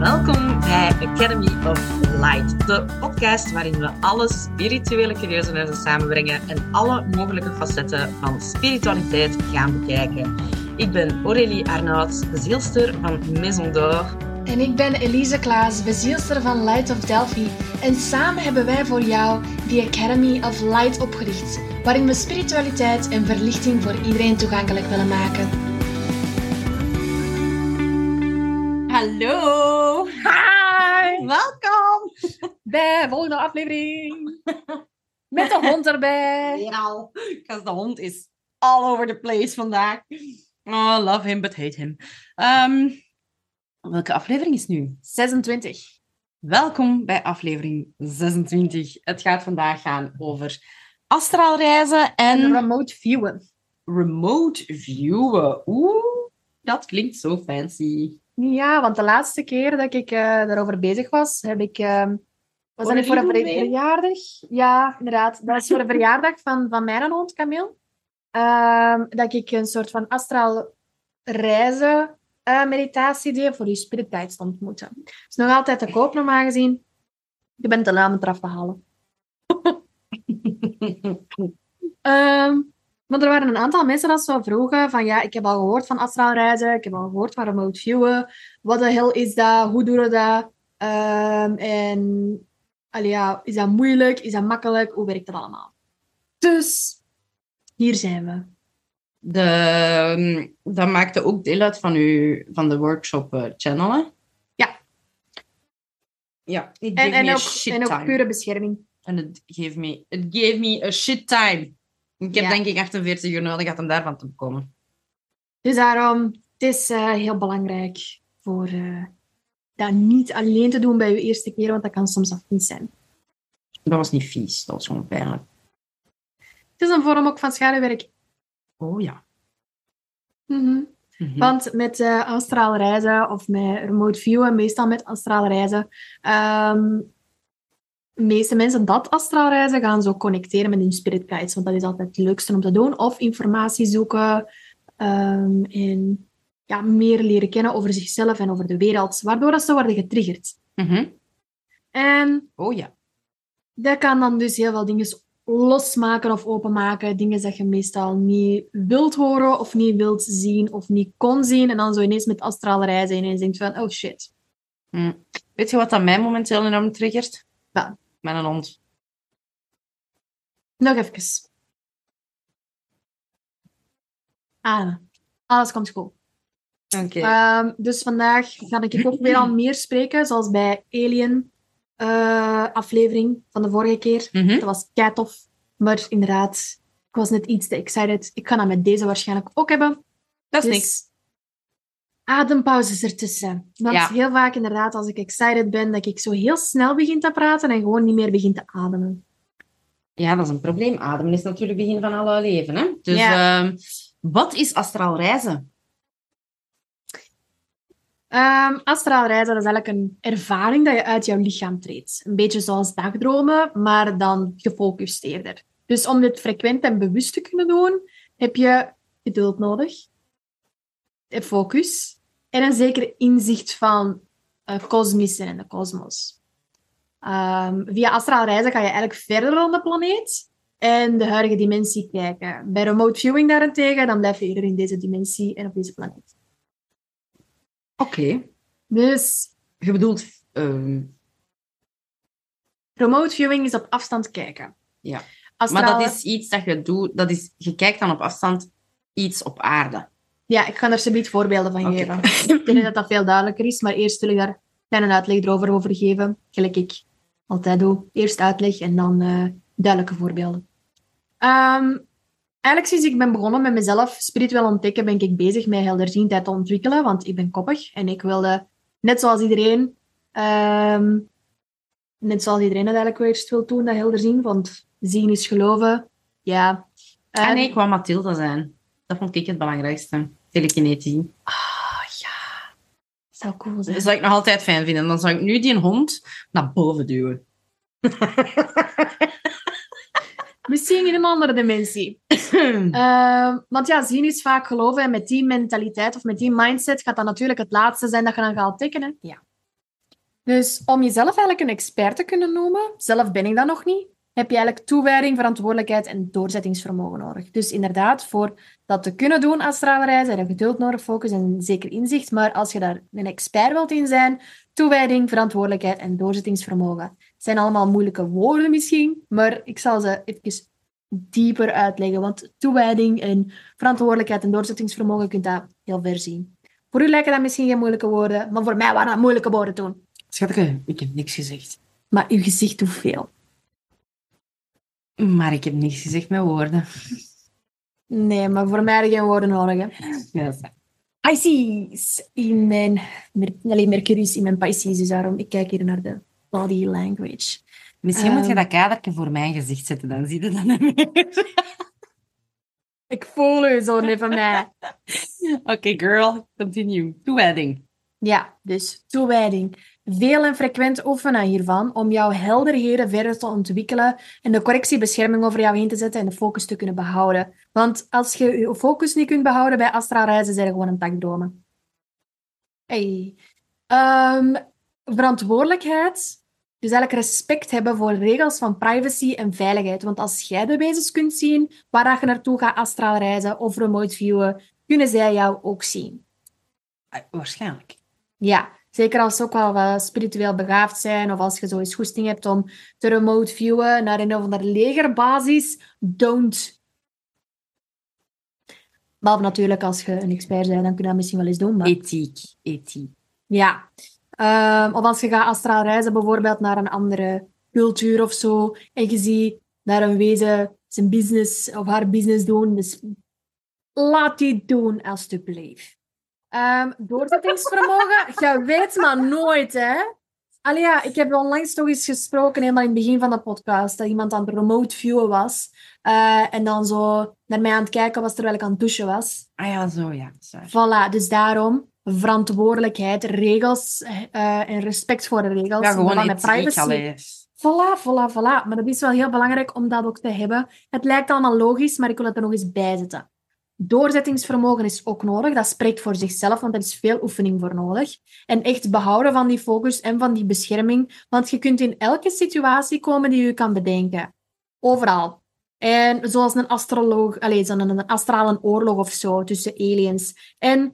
Welkom bij Academy of Light, de podcast waarin we alle spirituele curieusenissen samenbrengen en alle mogelijke facetten van spiritualiteit gaan bekijken. Ik ben Aurélie Arnaud, bezielster van Maison d'Or. En ik ben Elise Klaas, bezielster van Light of Delphi. En samen hebben wij voor jou de Academy of Light opgericht, waarin we spiritualiteit en verlichting voor iedereen toegankelijk willen maken. Hallo! Hi! Welkom! Bij volgende aflevering. Met de hond erbij. Al. Because de hond is all over the place vandaag. Oh, love him, but hate him. Ehm, welke aflevering is nu? 26. Welkom bij aflevering 26. Het gaat vandaag gaan over astraalreizen En en remote viewen. remote viewen. Oeh, dat klinkt zo fancy. Ja, want de laatste keer dat ik eh, daarover bezig was, heb ik... eh, was dat niet voor een verjaardag? Ja, inderdaad. Dat was voor een verjaardag van, van mijn hond, Camille. Ehm, dat ik een soort van astraal reizen eh, meditatie deed voor je spirit guides te ontmoeten. Het is nog altijd te koop, normaal gezien. Je bent de naam eraf te halen. Ehm, maar er waren een aantal mensen dat zo vroegen van ja, ik heb al gehoord van astraal reizen, ik heb al gehoord van remote viewen. Wat de hel is dat? Hoe doen we dat? Ehm, en allee, ja, is dat moeilijk? Is dat makkelijk? Hoe werkt dat allemaal? Dus hier zijn we. De, ehm, dat maakte ook deel uit van, uw, van de workshop eh, channel, hè? Ja. Ja, En, en, ook, shit en ook pure bescherming. En het gave me, it gave me a shit time. Ik heb Ja. denk ik 48 uur nodig gehad om daarvan te komen. Dus daarom, het is eh, heel belangrijk voor eh, dat niet alleen te doen bij je eerste keer, want dat kan soms afvies zijn. Dat was niet vies, dat was gewoon pijnlijk. Het is een vorm ook van schaduwwerk. Oh ja. Mhm. Mhm. Want met eh astraal reizen of met remote viewen, meestal met astraal reizen, ehm, de meeste mensen dat astraal reizen gaan zo connecteren met hun spirit guides, want dat is altijd het leukste om te doen. Of informatie zoeken ehm, en ja, meer leren kennen over zichzelf en over de wereld, waardoor dat ze worden getriggerd. Mhm. En Oh ja. dat kan dan dus heel veel dingen losmaken of openmaken. Dingen dat je meestal niet wilt horen of niet wilt zien of niet kon zien. En dan zo ineens met astraal reizen en ineens denkt van, oh shit. Hm. Weet je wat dat mij momenteel enorm triggert? Wat? Met een hond. Nog even. Ademen. Alles komt goed. Oké. Ehm, dus vandaag ga ik ook weer al meer spreken, zoals bij Alien eh, aflevering van de vorige keer. Mhm. Dat was kei tof. Maar inderdaad, ik was net iets te excited. Ik kan dat met deze waarschijnlijk ook hebben. Dat is Dus niks. Adempauzes ertussen. Want Ja. heel vaak inderdaad, als ik excited ben, dat ik zo heel snel begin te praten en gewoon niet meer begin te ademen. Ja, dat is een probleem. Ademen is natuurlijk het begin van alle leven. Hè? Dus Ja. ehm, wat is astraal reizen? Ehm astraal reizen is eigenlijk een ervaring dat je uit jouw lichaam treedt. Een beetje zoals dagdromen, maar dan gefocusteerder. Dus om dit frequent en bewust te kunnen doen, heb je geduld nodig, focus en een zeker inzicht van het kosmische en de kosmos. Ehm, via astraal reizen ga je eigenlijk verder dan de planeet en de huidige dimensie kijken. Bij remote viewing daarentegen, dan blijf je eerder in deze dimensie en op deze planeet. Oké. Dus Je bedoelt... ehm, remote viewing is op afstand kijken. Ja. Astraal... Maar dat is iets dat je doet... Dat is, je kijkt dan op afstand iets op aarde. Ja, ik ga er alsjeblieft voorbeelden van geven. Ik denk dat dat veel duidelijker is, maar eerst wil ik daar een uitleg erover over geven. Gelijk ik altijd doe. Eerst uitleg en dan eh, duidelijke voorbeelden. Ehm, eigenlijk sinds ik ben begonnen met mezelf spiritueel ontdekken, ben ik bezig met helderziendheid te ontwikkelen, want ik ben koppig en ik wilde, net zoals iedereen, ehm, net zoals iedereen het eigenlijk wel eerst wil doen, dat helderzien, want zien is geloven. Ja. Ah nee, ik wou Mathilde zijn. Dat vond ik het belangrijkste. Telekinetie. Ah, ja. Zou cool zijn. Dat zou ik nog altijd fijn vinden. Dan zou ik nu die hond naar boven duwen. Misschien in een andere dimensie. Ehm, want ja, zien is vaak geloven. En met die mentaliteit of met die mindset gaat dat natuurlijk het laatste zijn dat je dan gaat tekenen. Ja. Dus om jezelf eigenlijk een expert te kunnen noemen, zelf ben ik dat nog niet, heb je eigenlijk toewijding, verantwoordelijkheid en doorzettingsvermogen nodig. Dus inderdaad, voor dat te kunnen doen, astrale reizen, heb je geduld nodig, focus en zeker inzicht. Maar als je daar een expert wilt in zijn, toewijding, verantwoordelijkheid en doorzettingsvermogen. Het zijn allemaal moeilijke woorden misschien, maar ik zal ze even dieper uitleggen. Want toewijding en verantwoordelijkheid en doorzettingsvermogen, je kunt dat heel ver zien. Voor u lijken dat misschien geen moeilijke woorden, maar voor mij waren dat moeilijke woorden toen. Schatje, ik heb niks gezegd. Maar uw gezicht doet veel. Maar ik heb niks gezegd met woorden. Nee, maar voor mij geen woorden nodig. Hè. Ja, dat is waar. Pisces in mijn... Allee, Mercurius in mijn Pisces, dus daarom ik kijk hier naar de body language. Misschien moet je Ehm. dat kadertje voor mijn gezicht zetten, dan zie je dat niet meer. Ik voel u zo net van mij. Oké, girl, continue. Toewijding. Ja, dus toewijding. Veel en frequent oefenen hiervan om jouw helderheden verder te ontwikkelen en de correctiebescherming over jou heen te zetten en de focus te kunnen behouden. Want als je je focus niet kunt behouden bij astral reizen, zijn je gewoon een takdromen. Hey. Ehm, verantwoordelijkheid. Dus eigenlijk respect hebben voor regels van privacy en veiligheid. Want als jij de wezens kunt zien waar je naartoe gaat astral reizen of remote viewen, kunnen zij jou ook zien. Ah, Waarschijnlijk. Ja, zeker als ze ook wel spiritueel begaafd zijn of als je zo eens goesting hebt om te remote viewen naar een of andere legerbasis, don't. Behalve natuurlijk als je een expert bent, dan kun je dat misschien wel eens doen. Maar... Ethiek. Ethiek. Ja. Ehm, of als je gaat astraal reizen bijvoorbeeld naar een andere cultuur of zo, en je ziet daar een wezen zijn business of haar business doen, dus laat die doen alstublieft. Ehm doorzettingsvermogen, je weet maar nooit, hè. Allee, ja, ik heb onlangs toch eens gesproken, helemaal in het begin van de podcast, dat iemand aan het remote viewen was. eh, en dan zo naar mij aan het kijken was terwijl ik aan het douchen was. Ah ja, zo ja. waar. Voilà, dus daarom verantwoordelijkheid, regels eh, en respect voor de regels. Ja, gewoon met privacy. Voilà, voilà, voilà. Maar dat is wel heel belangrijk om dat ook te hebben. Het lijkt allemaal logisch, maar ik wil het er nog eens bij zetten. Doorzettingsvermogen is ook nodig. Dat spreekt voor zichzelf, want er is veel oefening voor nodig. En echt behouden van die focus en van die bescherming. Want je kunt in elke situatie komen die je kan bedenken. Overal. En zoals een astroloog, allez, een astrale oorlog of zo tussen aliens. En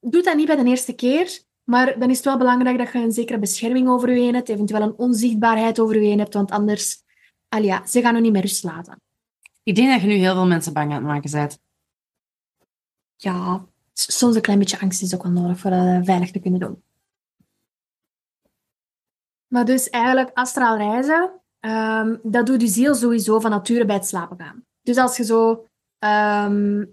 doe dat niet bij de eerste keer, maar dan is het wel belangrijk dat je een zekere bescherming over je heen hebt, eventueel een onzichtbaarheid over je heen hebt, want anders, ja, ze gaan je niet meer rust laten. Ik denk dat je nu heel veel mensen bang aan het maken bent. Ja, soms een klein beetje angst is ook wel nodig voor dat veilig te kunnen doen. Maar dus eigenlijk astraal reizen, ehm, dat doet je ziel sowieso van nature bij het slapen gaan. Dus als je zo, ehm,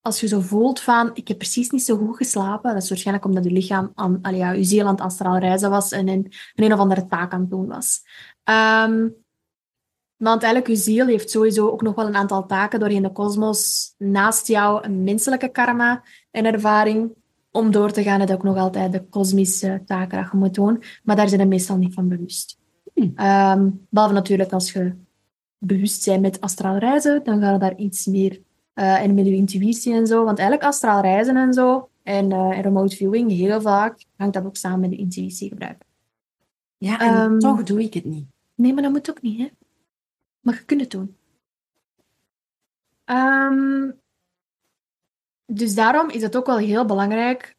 als je zo voelt van, ik heb precies niet zo goed geslapen, dat is waarschijnlijk omdat je lichaam, aan, ja, je ziel aan het astraal reizen was en een, een of andere taak aan het doen was. Ehm, want je ziel heeft sowieso ook nog wel een aantal taken doorheen de kosmos. Naast jou een menselijke karma en ervaring. Om door te gaan, heb je ook nog altijd de kosmische taken dat je moet doen. Maar daar zijn je meestal niet van bewust. Ehm, behalve natuurlijk als je bewust bent met astraal reizen, dan ga je daar iets meer... eh, en met je intuïtie en zo. Want eigenlijk astraal reizen en zo, en, eh, en remote viewing, heel vaak hangt dat ook samen met de intuïtie gebruiken. Ja, en Ehm, toch doe ik het niet. Nee, maar dat moet ook niet, hè. Maar je kunt het doen. Ehm, dus daarom is het ook wel heel belangrijk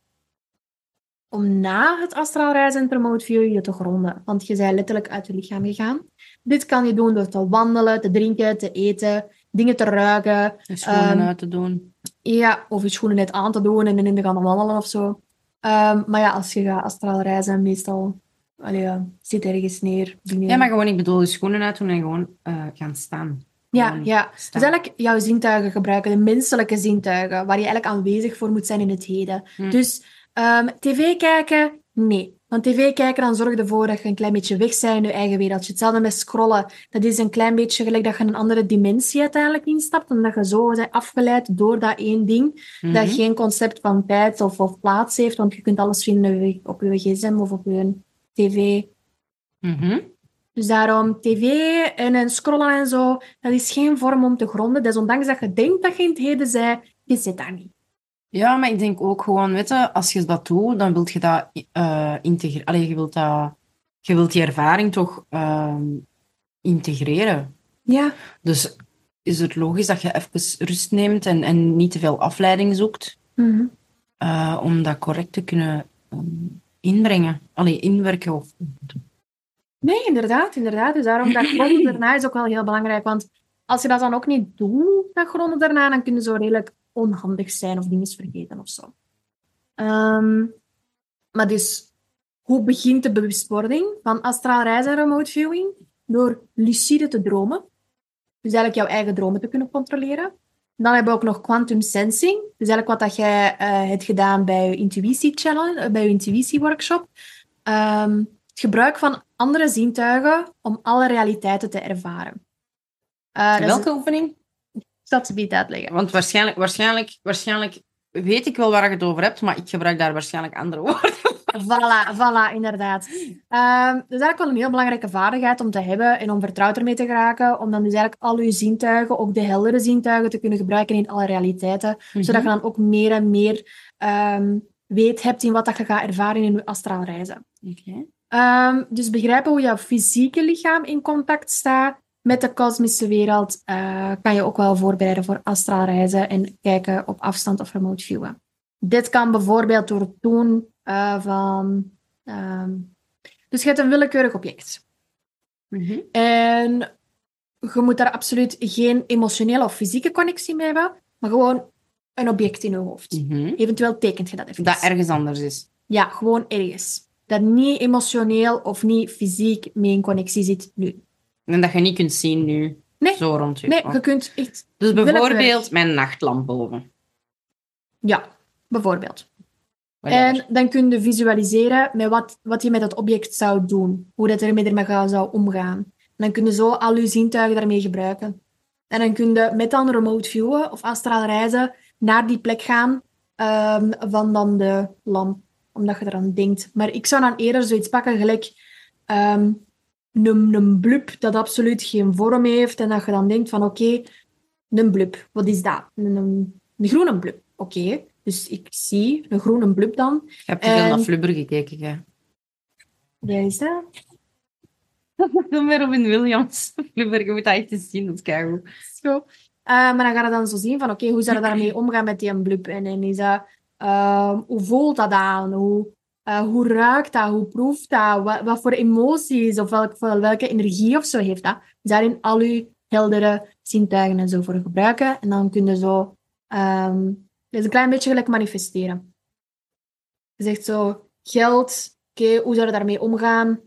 om na het astraal reizen en remote view je te gronden. Want je bent letterlijk uit je lichaam gegaan. Dit kan je doen door te wandelen, te drinken, te eten, dingen te ruiken. Schoenen Ehm, uit te doen. Ja, of je schoenen net aan te doen en dan te gaan wandelen of zo. Ehm, maar ja, als je gaat astraal reizen, meestal allee, ja, zit ergens neer. Ja, maar gewoon, ik bedoel, de schoenen uit doen en gewoon eh, gaan staan. Ja, Gewoon ja. staan. Dus eigenlijk jouw zintuigen gebruiken, de menselijke zintuigen, waar je eigenlijk aanwezig voor moet zijn in het heden. Hm. Dus ehm, tv kijken, nee. Want tv kijken, dan zorg je ervoor dat je een klein beetje weg bent in je eigen wereldje. Hetzelfde met scrollen. Dat is een klein beetje gelijk dat je een andere dimensie uiteindelijk instapt, omdat je zo bent afgeleid door dat één ding, Mhm. dat geen concept van tijd of, of plaats heeft, want je kunt alles vinden je- op je gsm of op je tv. Mhm. Dus daarom tv en, en scrollen en zo, dat is geen vorm om te gronden. Desondanks dat je denkt dat je in het heden zij, je zit daar niet. Ja, maar ik denk ook gewoon, weet je, als je dat doet, dan wil je dat eh integreren. Allee, je wilt dat... Je wilt die ervaring toch ehm, integreren. Ja. Dus is het logisch dat je even rust neemt en, en niet te veel afleiding zoekt Mhm. eh, om dat correct te kunnen ehm, inbrengen. Allee, inwerken of... Nee, inderdaad, inderdaad. Dus daarom dat gronden daarna is ook wel heel belangrijk. Want als je dat dan ook niet doet, dat gronden daarna, dan kun je zo redelijk onhandig zijn of dingen vergeten of zo. Ehm, maar dus, hoe begint de bewustwording van astraal reizen en remote viewing? Door lucide te dromen. Dus eigenlijk jouw eigen dromen te kunnen controleren. Dan hebben we ook nog quantum sensing. Dus eigenlijk wat dat jij eh, hebt gedaan bij je intuïtie challenge, eh, bij je intuïtie workshop. Ehm, het gebruik van andere zintuigen om alle realiteiten te ervaren. Eh, is- Welke oefening? Ik zal het uitleggen. Want waarschijnlijk, waarschijnlijk, waarschijnlijk weet ik wel waar je het over hebt, maar ik gebruik daar waarschijnlijk andere woorden. Voilà, voilà, inderdaad. Dat is eigenlijk wel een heel belangrijke vaardigheid om te hebben en om vertrouwd ermee te geraken. Om dan dus eigenlijk al je zintuigen, ook de heldere zintuigen, te kunnen gebruiken in alle realiteiten. Zodat je dan ook meer en meer ehm, weet hebt in wat dat je gaat ervaren in je astraal reizen. Oké. Ehm, dus begrijpen hoe jouw fysieke lichaam in contact staat met de kosmische wereld, eh, kan je ook wel voorbereiden voor astraal reizen en kijken op afstand of remote viewen. Dit kan bijvoorbeeld door het doen eh, van... ehm, dus je hebt een willekeurig object. Mhm. En je moet daar absoluut geen emotionele of fysieke connectie mee hebben, maar gewoon een object in je hoofd. Mhm. Eventueel tekent je dat even. Dat ergens anders is. Ja, gewoon ergens. Dat niet emotioneel of niet fysiek mee in connectie zit nu. En dat je niet kunt zien nu. Nee. Zo rond je. Nee, je kunt echt... Dus bijvoorbeeld mijn nachtlamp boven. Ja, bijvoorbeeld. Whatever. En dan kun je visualiseren met wat, wat je met dat object zou doen. Hoe dat er met ermee zou omgaan. En dan kun je zo al je zintuigen daarmee gebruiken. En dan kun je met dan remote viewen of astraal reizen naar die plek gaan ehm, van dan de lamp. Omdat je eraan denkt. Maar ik zou dan eerder zoiets pakken gelijk ehm, een, een blub dat absoluut geen vorm heeft. En dat je dan denkt van oké, een blub, wat is dat? Een, een, een groene blub. Oké, dus ik zie een groene blub dan. Je hebt te veel en- naar Flubber gekeken. Waar is dat? Meer Robin Williams. Flubber, je moet dat echt eens zien, dat is keigoed. Zo. Eh, maar dan ga je dan zo zien van, oké, hoe zou je daarmee omgaan met die blub? En, en is dat, ehm, hoe voelt dat aan? Hoe, eh, hoe ruikt dat? Hoe proeft dat? Wat, wat voor emoties of welk, welke energie of zo heeft dat? Dus daarin al je heldere zintuigen en zo voor gebruiken. En dan kun je zo... ehm dus een klein beetje gelijk manifesteren. Je zegt zo, geld, oké, hoe zou je daarmee omgaan?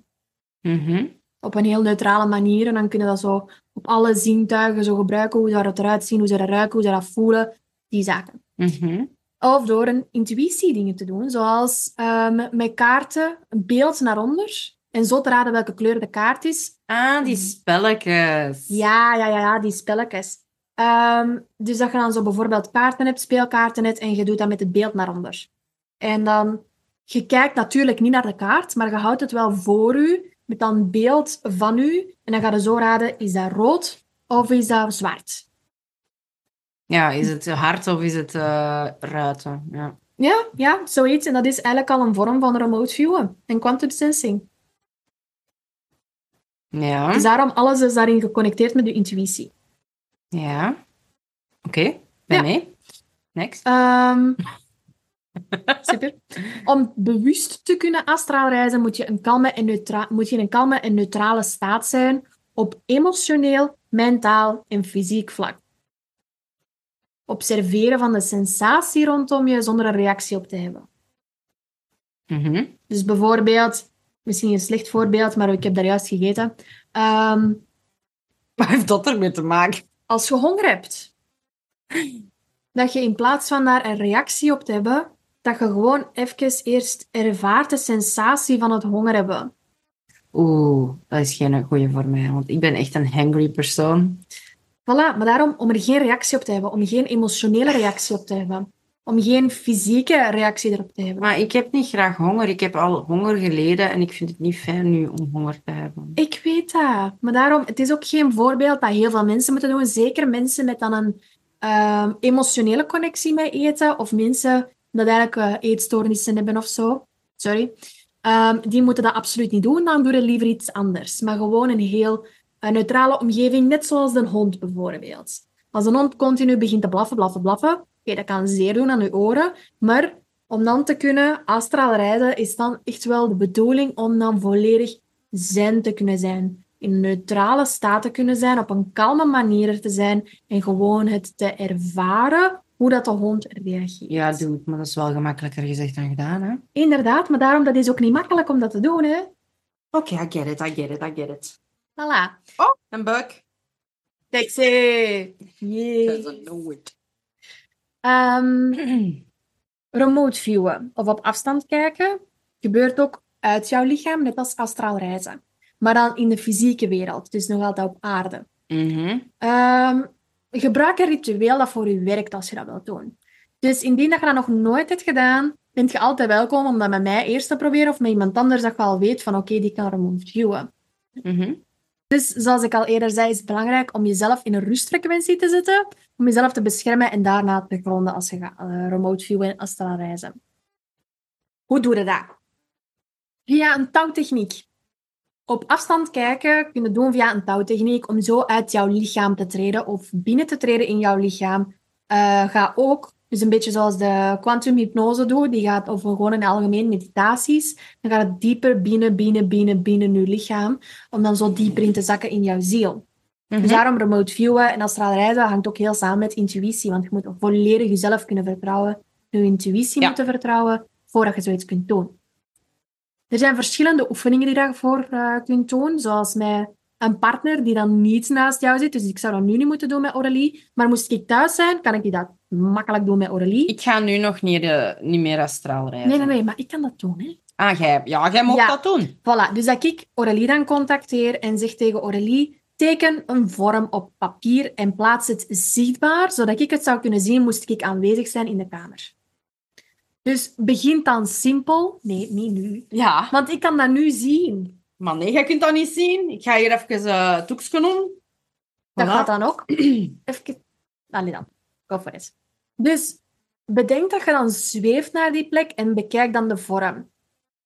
Mhm. op een heel neutrale manier. En dan kun je dat zo op alle zintuigen zo gebruiken. Hoe zou dat eruit zien? Hoe zou dat ruiken? Hoe zou dat voelen? Die zaken. Mhm. Of door een intuïtie dingen te doen. Zoals ehm, met kaarten een beeld naar onder. En zo te raden welke kleur de kaart is. Ah, die spelletjes. Ja, ja, ja, ja die spelletjes. Ehm, dus dat je dan zo bijvoorbeeld kaarten hebt, speelkaarten hebt. En je doet dat met het beeld naar onder. En dan, je kijkt natuurlijk niet naar de kaart. Maar je houdt het wel voor u. Met dan beeld van u. En dan ga je zo raden, is dat rood of is dat zwart? Ja, is het hard of is het eh, ruiten? Ja. Ja, ja, zoiets. En dat is eigenlijk al een vorm van remote viewen en quantum sensing. Ja. Dus daarom, alles is daarin geconnecteerd met je intuïtie. Ja. Oké, ben Ja. mee. Next. Ehm, super. Om bewust te kunnen astraal reizen, moet je, een kalme en neutra- moet je in een kalme en neutrale staat zijn op emotioneel, mentaal en fysiek vlak. Observeren van de sensatie rondom je zonder een reactie op te hebben. Mhm. Dus bijvoorbeeld, misschien een slecht voorbeeld, maar ik heb daar juist gegeten. Ehm, Wat heeft dat ermee te maken? als je honger hebt, dat je in plaats van daar een reactie op te hebben, dat je gewoon even eerst ervaart de sensatie van het honger hebben. Oeh, dat is geen goede voor mij, want ik ben echt een hangry persoon. Voilà, maar daarom om er geen reactie op te hebben, om geen emotionele reactie op te hebben, om geen fysieke reactie erop te hebben. Maar ik heb niet graag honger. Ik heb al honger geleden en ik vind het niet fijn nu om honger te hebben. Ik weet dat, maar daarom, het is ook geen voorbeeld dat heel veel mensen moeten doen, zeker mensen met dan een ehm, emotionele connectie met eten, of mensen dat eigenlijk eh, eetstoornissen hebben of zo, sorry, ehm, die moeten dat absoluut niet doen. Dan doe je liever iets anders. Maar gewoon een heel een neutrale omgeving, net zoals een hond bijvoorbeeld. Als een hond continu begint te blaffen, blaffen, blaffen, oké, dat kan zeer doen aan je oren, maar om dan te kunnen astraal rijden, is dan echt wel de bedoeling om dan volledig zen te kunnen zijn. In een neutrale staat te kunnen zijn, op een kalme manier te zijn en gewoon het te ervaren hoe dat de hond reageert. Ja, doe maar dat is wel gemakkelijker gezegd dan gedaan, hè? Inderdaad, maar daarom dat is ook niet makkelijk om dat te doen, hè. Oké, I get it, I get it, I get it. Voilà. Oh. Sexy. Yay. Doesn't know it. Ehm, remote viewen of op afstand kijken gebeurt ook uit jouw lichaam, net als astraal reizen. Maar dan in de fysieke wereld, dus nog altijd op aarde. Mhm. Ehm, gebruik een ritueel dat voor je werkt als je dat wilt doen. Dus indien dat je dat nog nooit hebt gedaan, bent je altijd welkom om dat met mij eerst te proberen of met iemand anders dat je al weet van oké, die kan remote viewen. Mhm. Dus zoals ik al eerder zei, is het belangrijk om jezelf in een rustfrequentie te zetten, om jezelf te beschermen en daarna te gronden als je gaat eh, remote viewen als te reizen. Hoe doe je dat? Via een touwtechniek. Op afstand kijken kun je doen via een touwtechniek om zo uit jouw lichaam te treden of binnen te treden in jouw lichaam. Eh, ga ook, dus een beetje zoals de quantum hypnose doet, die gaat over gewoon in algemeen meditaties, dan gaat het dieper binnen, binnen, binnen, binnen je lichaam, om dan zo dieper in te zakken in jouw ziel. Mhm. Dus daarom remote viewen en astraal reizen hangt ook heel samen met intuïtie, want je moet volledig jezelf kunnen vertrouwen, je intuïtie Ja. moeten vertrouwen, voordat je zoiets kunt doen. Er zijn verschillende oefeningen die je daarvoor eh, kunt doen, zoals met een partner die dan niet naast jou zit. Dus ik zou dat nu niet moeten doen met Aurélie. Maar moest ik thuis zijn, kan ik dat makkelijk doen met Aurélie. Ik ga nu nog niet, eh, niet meer astraal reizen. Nee, nee, nee, maar ik kan dat doen. Hè. Ah, jij, ja, jij mag Ja. dat doen. Voilà, dus dat ik Aurélie dan contacteer en zeg tegen Aurélie, teken een vorm op papier en plaats het zichtbaar, zodat ik het zou kunnen zien, moest ik aanwezig zijn in de kamer. Dus begin dan simpel. Nee, niet nu. Ja, Want ik kan dat nu zien. maar nee, jij kunt dat niet zien. Ik ga hier even uh, toekje doen. Dat gaat dan ook. Even... Allee dan. Dus bedenk dat je dan zweeft naar die plek en bekijk dan de vorm.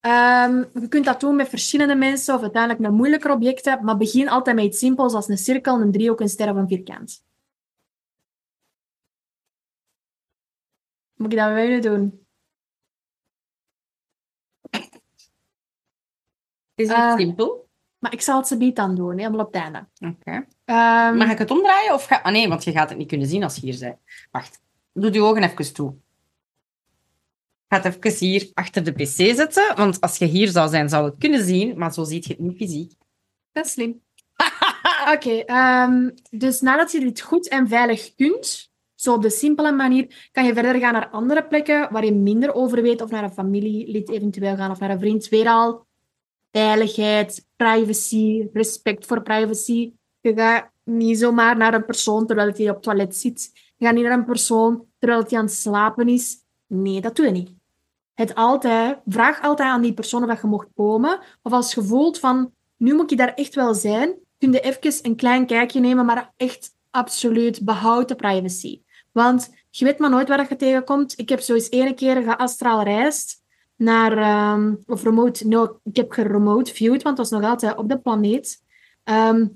Ehm, je kunt dat doen met verschillende mensen of uiteindelijk met moeilijker objecten, maar begin altijd met iets simpels als een cirkel, een driehoek, een ster of een vierkant. Moet ik dat weer doen? Het is Eh. echt simpel. Maar ik zal het ze niet dan doen, helemaal op het einde. Oké. Ehm, Mag ik het omdraaien? Of ga... Ah nee, want je gaat het niet kunnen zien als je hier bent. Wacht. Doe je ogen even toe. Ga het even hier achter de pc zetten. Want als je hier zou zijn, zou het kunnen zien. Maar zo ziet je het niet fysiek. Dat is slim. Oké, ehm, dus nadat je dit goed en veilig kunt, zo op de simpele manier, kan je verder gaan naar andere plekken waar je minder over weet, of naar een familielid eventueel gaan, of naar een vriend. Weer al veiligheid, privacy, respect voor privacy. Je gaat niet zomaar naar een persoon terwijl hij op het toilet zit. Je gaat niet naar een persoon terwijl hij aan het slapen is. Nee, dat doe je niet. Het altijd, vraag altijd aan die persoon of je mocht komen. Of als je voelt van, nu moet je daar echt wel zijn, kun je even een klein kijkje nemen, maar echt absoluut behoud de privacy. Want je weet maar nooit waar je tegenkomt. Ik heb zo eens ene keer geastraal reisd naar, ehm, of remote, no, ik heb geremote viewed, want het was nog altijd op de planeet, ehm,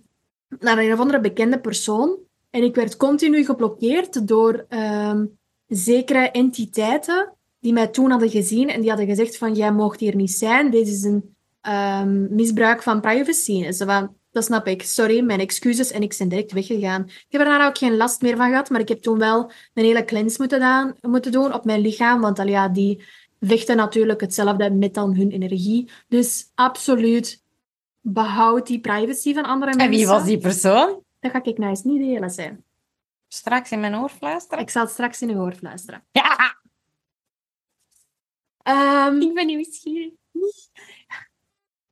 naar een of andere bekende persoon. En ik werd continu geblokkeerd door ehm, zekere entiteiten die mij toen hadden gezien en die hadden gezegd van, jij mocht hier niet zijn, dit is een ehm, misbruik van privacy. En dat snap ik, sorry, mijn excuses, en ik ben direct weggegaan. Ik heb er daarna ook geen last meer van gehad, maar ik heb toen wel een hele cleanse moeten, moeten doen op mijn lichaam, want al ja, die vechten natuurlijk hetzelfde met dan hun energie. Dus absoluut, behoud die privacy van andere En mensen. wie was die persoon? Dat ga ik nou eens niet delen zijn. Straks in mijn oor fluisteren. Ik zal het straks in uw oor fluisteren. Ja, Ehm, ik ben nieuwsgierig.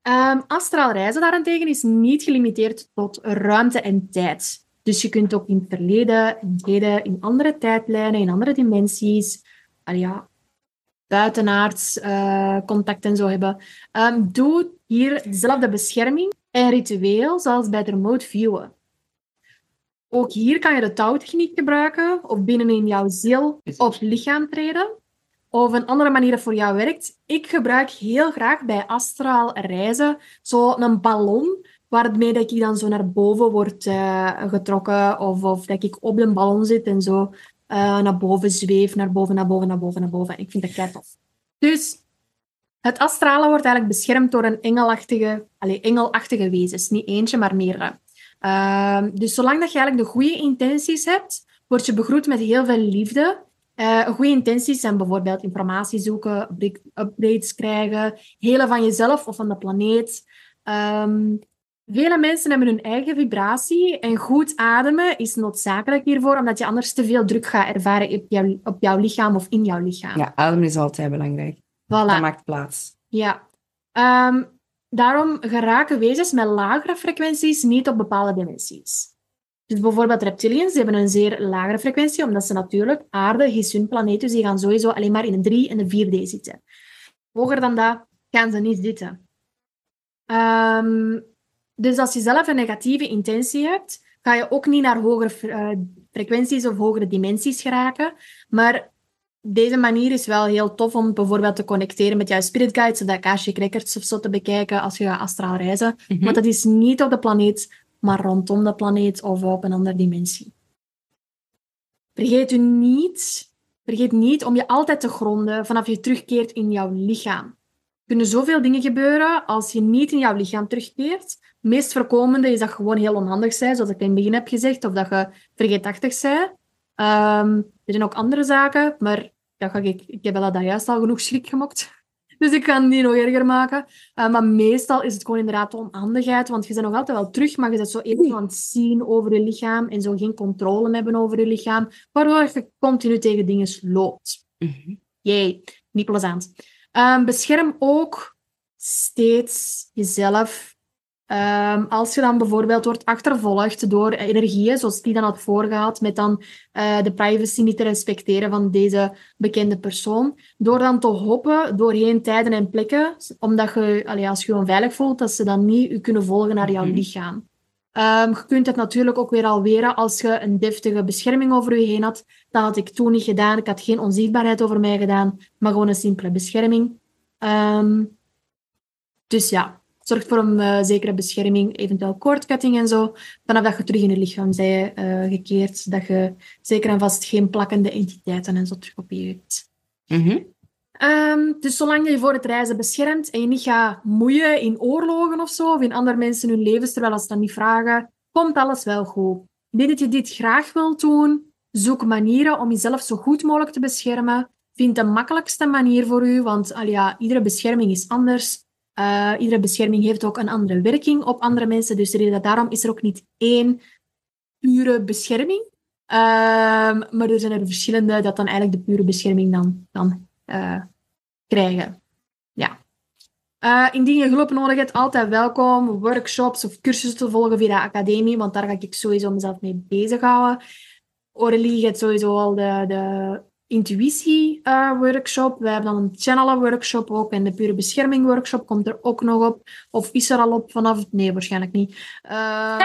Ehm astraal reizen daarentegen is niet gelimiteerd tot ruimte en tijd. Dus je kunt ook in het verleden, in het heden, in andere tijdlijnen, in andere dimensies, al ja, buitenaards eh, contact en zo hebben. Ehm, doe hier dezelfde bescherming en ritueel zoals bij het remote viewen. Ook hier kan je de touwtechniek gebruiken, of binnenin jouw ziel of lichaam treden. Of een andere manier dat voor jou werkt. Ik gebruik heel graag bij astraal reizen zo een ballon, waarmee dat ik dan zo naar boven word eh, getrokken. Of, of dat ik op een ballon zit en zo eh, naar boven zweef, naar boven, naar boven, naar boven, naar boven. Ik vind dat kei tof. Dus het astrale wordt eigenlijk beschermd door een engelachtige, allez, engelachtige wezens. Niet eentje, maar meerdere. Ehm, dus zolang dat je eigenlijk de goede intenties hebt, word je begroet met heel veel liefde. Uh, goede intenties zijn bijvoorbeeld informatie zoeken, updates krijgen, helen van jezelf of van de planeet. Um, vele mensen hebben hun eigen vibratie en goed ademen is noodzakelijk hiervoor, omdat je anders te veel druk gaat ervaren op, jouw, op jouw lichaam of in jouw lichaam. Ja, ademen is altijd belangrijk. Voilà. Dat maakt plaats. Ja. Um, daarom geraken wezens met lagere frequenties niet op bepaalde dimensies. Dus bijvoorbeeld reptilians hebben een zeer lagere frequentie, omdat ze natuurlijk, aarde is hun planeet, dus die gaan sowieso alleen maar in de 3 en de 4D zitten. Hoger dan dat gaan ze niet zitten. Um, dus als je zelf een negatieve intentie hebt, ga je ook niet naar hogere uh, frequenties of hogere dimensies geraken. Maar deze manier is wel heel tof om bijvoorbeeld te connecteren met jouw spirit guides, zodat Akashic Records of zo te bekijken als je gaat astraal reizen. Mm -hmm. Want dat is niet op de planeet, maar rondom de planeet of op een andere dimensie. Vergeet u niet, vergeet niet om je altijd te gronden vanaf je terugkeert in jouw lichaam. Er kunnen zoveel dingen gebeuren als je niet in jouw lichaam terugkeert. Het meest voorkomende is dat je gewoon heel onhandig bent, zoals ik in het begin heb gezegd, of dat je vergeetachtig bent. Um, er zijn ook andere zaken, maar dat ga ik, ik heb wel daar juist al genoeg schrik gemokt. Dus ik kan die nog erger maken. Uh, maar meestal is het gewoon inderdaad de onhandigheid, want je bent nog altijd wel terug, maar je bent zo even aan het zien over je lichaam en zo geen controle hebben over je lichaam, waardoor je continu tegen dingen loopt. Mm -hmm. Jee, niet plezant. Um, bescherm ook steeds jezelf Um, als je dan bijvoorbeeld wordt achtervolgd door energieën, zoals die dan had voorgehad, met dan uh, de privacy niet te respecteren van deze bekende persoon, door dan te hoppen doorheen tijden en plekken, omdat je, allee, als je je onveilig voelt, dat ze dan niet je kunnen volgen naar jouw lichaam. Um, je kunt het natuurlijk ook weer alweren als je een deftige bescherming over je heen had. Dat had ik toen niet gedaan. Ik had geen onzichtbaarheid over mij gedaan, maar gewoon een simpele bescherming. Um, dus ja, zorgt voor een uh, zekere bescherming, eventueel koordcutting en zo. Vanaf dat je terug in je lichaam bent uh, gekeerd, dat je zeker en vast geen plakkende entiteiten en zo terug op je hebt. Mm -hmm. um, dus zolang je voor het reizen beschermt en je niet gaat moeien in oorlogen of zo, of in andere mensen hun levens, terwijl ze dat niet vragen, komt alles wel goed. Ik denk dat je dit graag wilt doen. Zoek manieren om jezelf zo goed mogelijk te beschermen. Vind de makkelijkste manier voor u, want al ja, iedere bescherming is anders. Uh, iedere bescherming heeft ook een andere werking op andere mensen. Dus daarom is er ook niet één pure bescherming. Uh, maar er zijn er verschillende dat dan eigenlijk de pure bescherming dan, dan uh, krijgen. Ja. indien je hulp nodig hebt, altijd welkom. Workshops of cursussen te volgen via de academie, want daar ga ik sowieso mezelf mee bezighouden. Aurelie gaat sowieso al de, de intuïtie-workshop. we hebben dan een channelen-workshop ook. En de pure bescherming-workshop komt er ook nog op. Of is er al op vanaf... Nee, waarschijnlijk niet. Uh,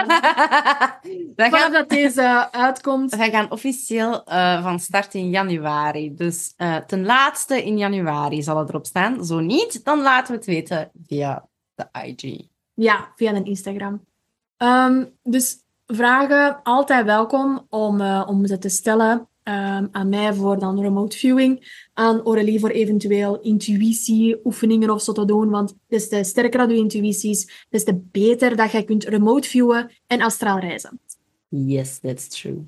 vanaf gaan... dat deze uitkomt. We gaan officieel uh, van start in januari. Dus uh, ten laatste in januari zal het erop staan. Zo niet, dan laten we het weten via de IG. Ja, via een Instagram. Um, dus vragen altijd welkom om, om ze te stellen. Um, aan mij voor dan remote viewing, aan Aurélie voor eventueel intuïtie, oefeningen of zo te doen. Want des te sterker dat je intuïtie is, des te beter dat je kunt remote viewen en astraal reizen. Yes, that's true.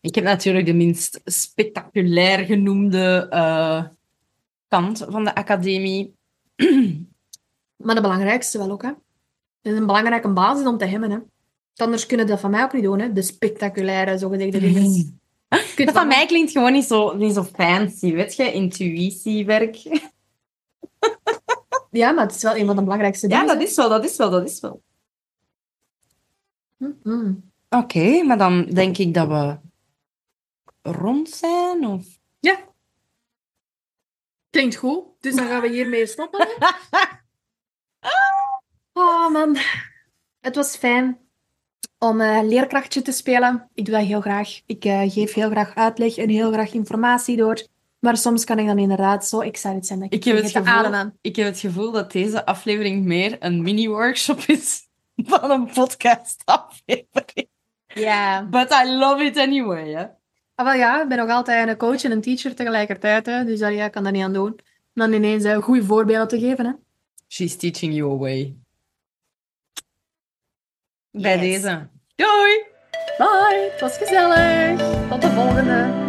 Ik heb natuurlijk de minst spectaculair genoemde uh, kant van de academie. maar de belangrijkste wel ook, hè. Het is een belangrijke basis om te hebben, hè. Anders kunnen dat van mij ook niet doen, hè. De spectaculaire, zogezegde dingen. Dat van mij klinkt gewoon niet zo, niet zo fancy, weet je? Intuïtiewerk. Ja, maar het is wel een van de belangrijkste dingen. Ja, dat is wel, dat is wel, dat is wel. Mm -hmm. Oké, okay, maar dan denk ik dat we rond zijn, of... Ja. Klinkt goed. Dus dan gaan we hiermee stoppen. oh, man. Het was fijn. Om eh, leerkrachtje te spelen. Ik doe dat heel graag. Ik eh, geef heel graag uitleg en heel graag informatie door. Maar soms kan ik dan inderdaad zo excited zijn dat ik, Ik heb, het gevoel, ademen. ik heb het gevoel dat deze aflevering meer een mini-workshop is dan een podcast-aflevering. Ja. But I love it anyway, hè. Ah, wel ja, ik ben nog altijd een coach en een teacher tegelijkertijd. Hè, dus daar, ja, ik kan daar niet aan doen. Om dan ineens uh, goede voorbeelden te geven. Hè. She's teaching you a way. Yes. deze. Doei! Bye, was gezellig. Tot de volgende.